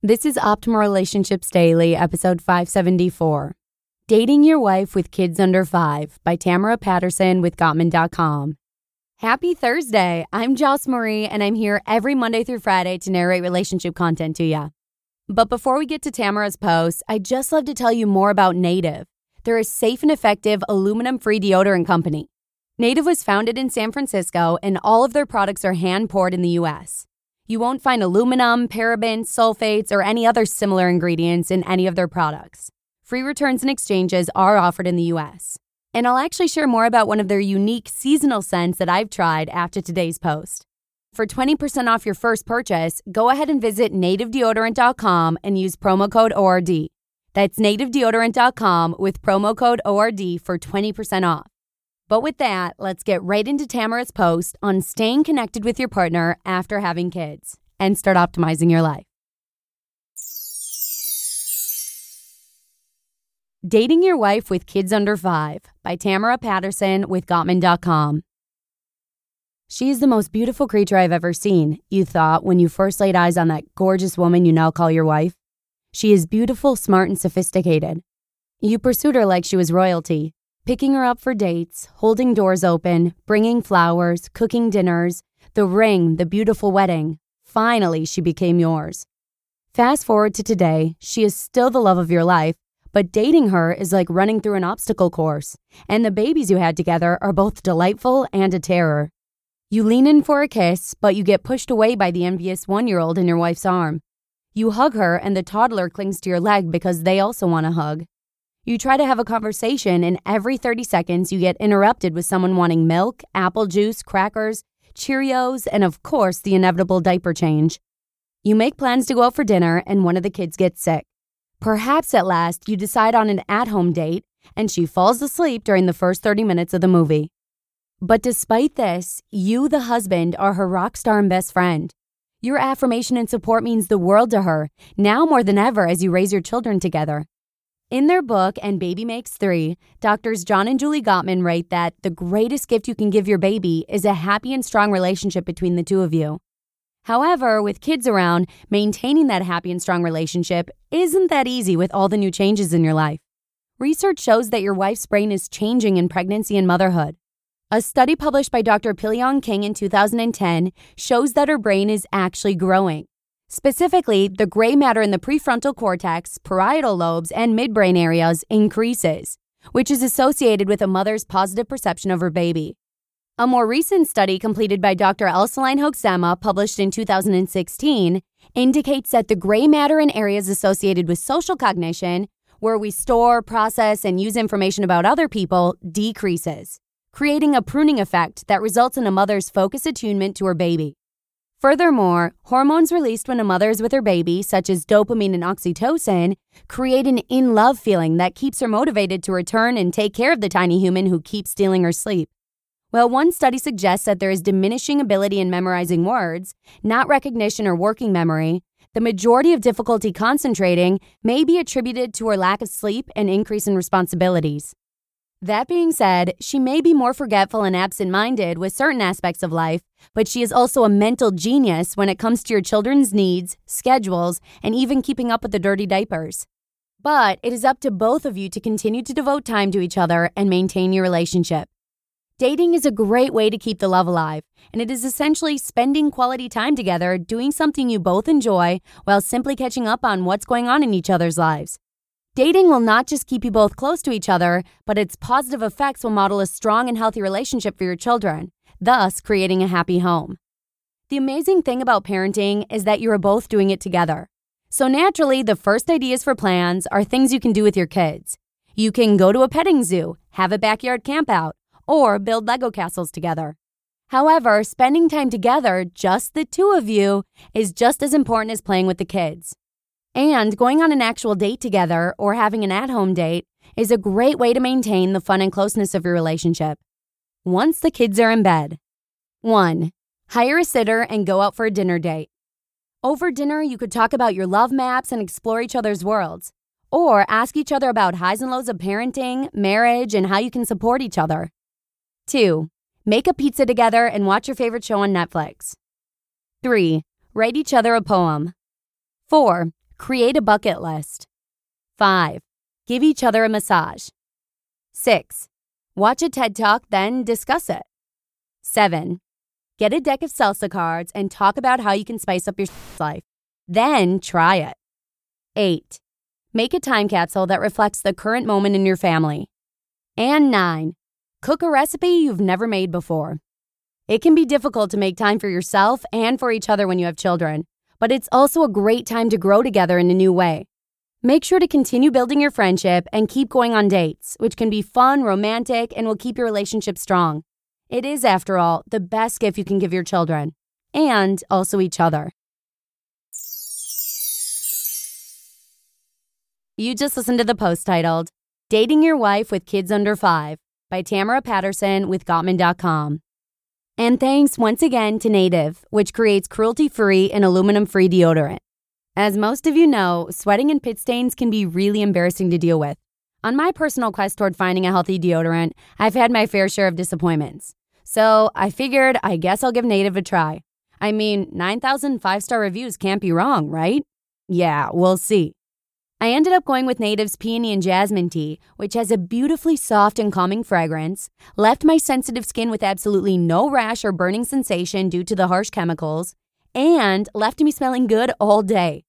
This is Optimal Relationships Daily, episode 574. Dating Your Wife with Kids Under Five by Tamara Patterson with Gottman.com. Happy Thursday. I'm Joss Marie, and I'm here every Monday through Friday to narrate relationship content to you. But before we get to Tamara's post, I'd just love to tell you more about Native. They're a safe and effective aluminum free deodorant company. Native was founded in San Francisco, and all of their products are hand poured in the US. You won't find aluminum, parabens, sulfates, or any other similar ingredients in any of their products. Free returns and exchanges are offered in the US. And I'll actually share more about one of their unique seasonal scents that I've tried after today's post. For 20% off your first purchase, go ahead and visit nativedeodorant.com and use promo code ORD. That's nativedeodorant.com with promo code ORD for 20% off. But with that, let's get right into Tamara's post on staying connected with your partner after having kids and start optimizing your life. Dating Your Wife with Kids Under Five by Tamara Patterson with Gottman.com. She is the most beautiful creature I've ever seen, you thought when you first laid eyes on that gorgeous woman you now call your wife. She is beautiful, smart, and sophisticated. You pursued her like she was royalty, picking her up for dates, holding doors open, bringing flowers, cooking dinners, the ring, the beautiful wedding. Finally, she became yours. Fast forward to today, she is still the love of your life, but dating her is like running through an obstacle course, and the babies you had together are both delightful and a terror. You lean in for a kiss, but you get pushed away by the envious one year old in your wife's arm. You hug her, and the toddler clings to your leg because they also want a hug. You try to have a conversation, and every 30 seconds you get interrupted with someone wanting milk, apple juice, crackers, Cheerios, and of course, the inevitable diaper change. You make plans to go out for dinner, and one of the kids gets sick. Perhaps at last you decide on an at home date, and she falls asleep during the first 30 minutes of the movie. But despite this, you, the husband, are her rock star and best friend. Your affirmation and support means the world to her, now more than ever as you raise your children together. In their book, And Baby Makes Three, doctors John and Julie Gottman write that the greatest gift you can give your baby is a happy and strong relationship between the two of you. However, with kids around, maintaining that happy and strong relationship isn't that easy with all the new changes in your life. Research shows that your wife's brain is changing in pregnancy and motherhood. A study published by Dr. Pilyoung Kim in 2010 shows that her brain is actually growing. Specifically, the gray matter in the prefrontal cortex, parietal lobes, and midbrain areas increases, which is associated with a mother's positive perception of her baby. A more recent study completed by Dr. Elseline Hoekzema, published in 2016, indicates that the gray matter in areas associated with social cognition, where we store, process, and use information about other people, decreases, creating a pruning effect that results in a mother's focus attunement to her baby. Furthermore, hormones released when a mother is with her baby, such as dopamine and oxytocin, create an in love feeling that keeps her motivated to return and take care of the tiny human who keeps stealing her sleep. While one study suggests that there is diminishing ability in memorizing words, not recognition or working memory, the majority of difficulty concentrating may be attributed to her lack of sleep and increase in responsibilities. That being said, she may be more forgetful and absent minded with certain aspects of life, but she is also a mental genius when it comes to your children's needs, schedules, and even keeping up with the dirty diapers. But it is up to both of you to continue to devote time to each other and maintain your relationship. Dating is a great way to keep the love alive, and it is essentially spending quality time together doing something you both enjoy while simply catching up on what's going on in each other's lives. Dating will not just keep you both close to each other, but its positive effects will model a strong and healthy relationship for your children, thus creating a happy home. The amazing thing about parenting is that you are both doing it together. So naturally, the first ideas for plans are things you can do with your kids. You can go to a petting zoo, have a backyard campout, or build Lego castles together. However, spending time together, just the two of you, is just as important as playing with the kids. And going on an actual date together or having an at home date is a great way to maintain the fun and closeness of your relationship. Once the kids are in bed, 1. Hire a sitter and go out for a dinner date. Over dinner, you could talk about your love maps and explore each other's worlds, or ask each other about highs and lows of parenting, marriage, and how you can support each other. 2. Make a pizza together and watch your favorite show on Netflix. 3. Write each other a poem. 4. Create a bucket list. 5. Give each other a massage. 6. Watch a TED Talk, then discuss it. 7. Get a deck of salsa cards and talk about how you can spice up your life. Then try it. 8. Make a time capsule that reflects the current moment in your family. And 9. Cook a recipe you've never made before. It can be difficult to make time for yourself and for each other when you have children, but it's also a great time to grow together in a new way. Make sure to continue building your friendship and keep going on dates, which can be fun, romantic, and will keep your relationship strong. It is, after all, the best gift you can give your children and also each other. You just listened to the post titled Dating Your Wife with Kids Under Five by Tamara Patterson with Gottman.com. And thanks once again to Native, which creates cruelty free and aluminum free deodorant. As most of you know, sweating and pit stains can be really embarrassing to deal with. On my personal quest toward finding a healthy deodorant, I've had my fair share of disappointments. So I figured I guess I'll give Native a try. I mean, 9,000 five star reviews can't be wrong, right? Yeah, we'll see. I ended up going with Native's Peony and Jasmine Tea, which has a beautifully soft and calming fragrance, left my sensitive skin with absolutely no rash or burning sensation due to the harsh chemicals, and left me smelling good all day.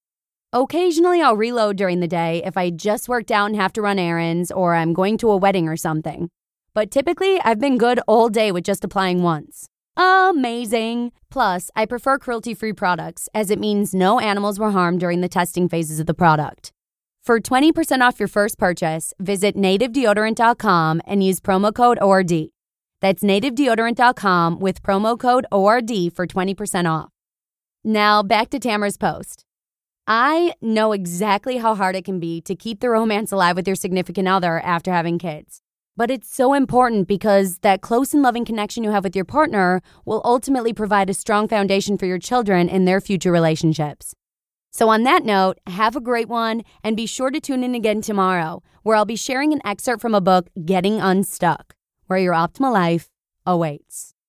Occasionally, I'll reload during the day if I just worked out and have to run errands or I'm going to a wedding or something. But typically, I've been good all day with just applying once. Amazing! Plus, I prefer cruelty free products as it means no animals were harmed during the testing phases of the product. For 20% off your first purchase, visit nativedeodorant.com and use promo code ORD. That's nativedeodorant.com with promo code ORD for 20% off. Now, back to Tamara's post. I know exactly how hard it can be to keep the romance alive with your significant other after having kids. But it's so important because that close and loving connection you have with your partner will ultimately provide a strong foundation for your children in their future relationships. So, on that note, have a great one and be sure to tune in again tomorrow, where I'll be sharing an excerpt from a book, Getting Unstuck, where your optimal life awaits.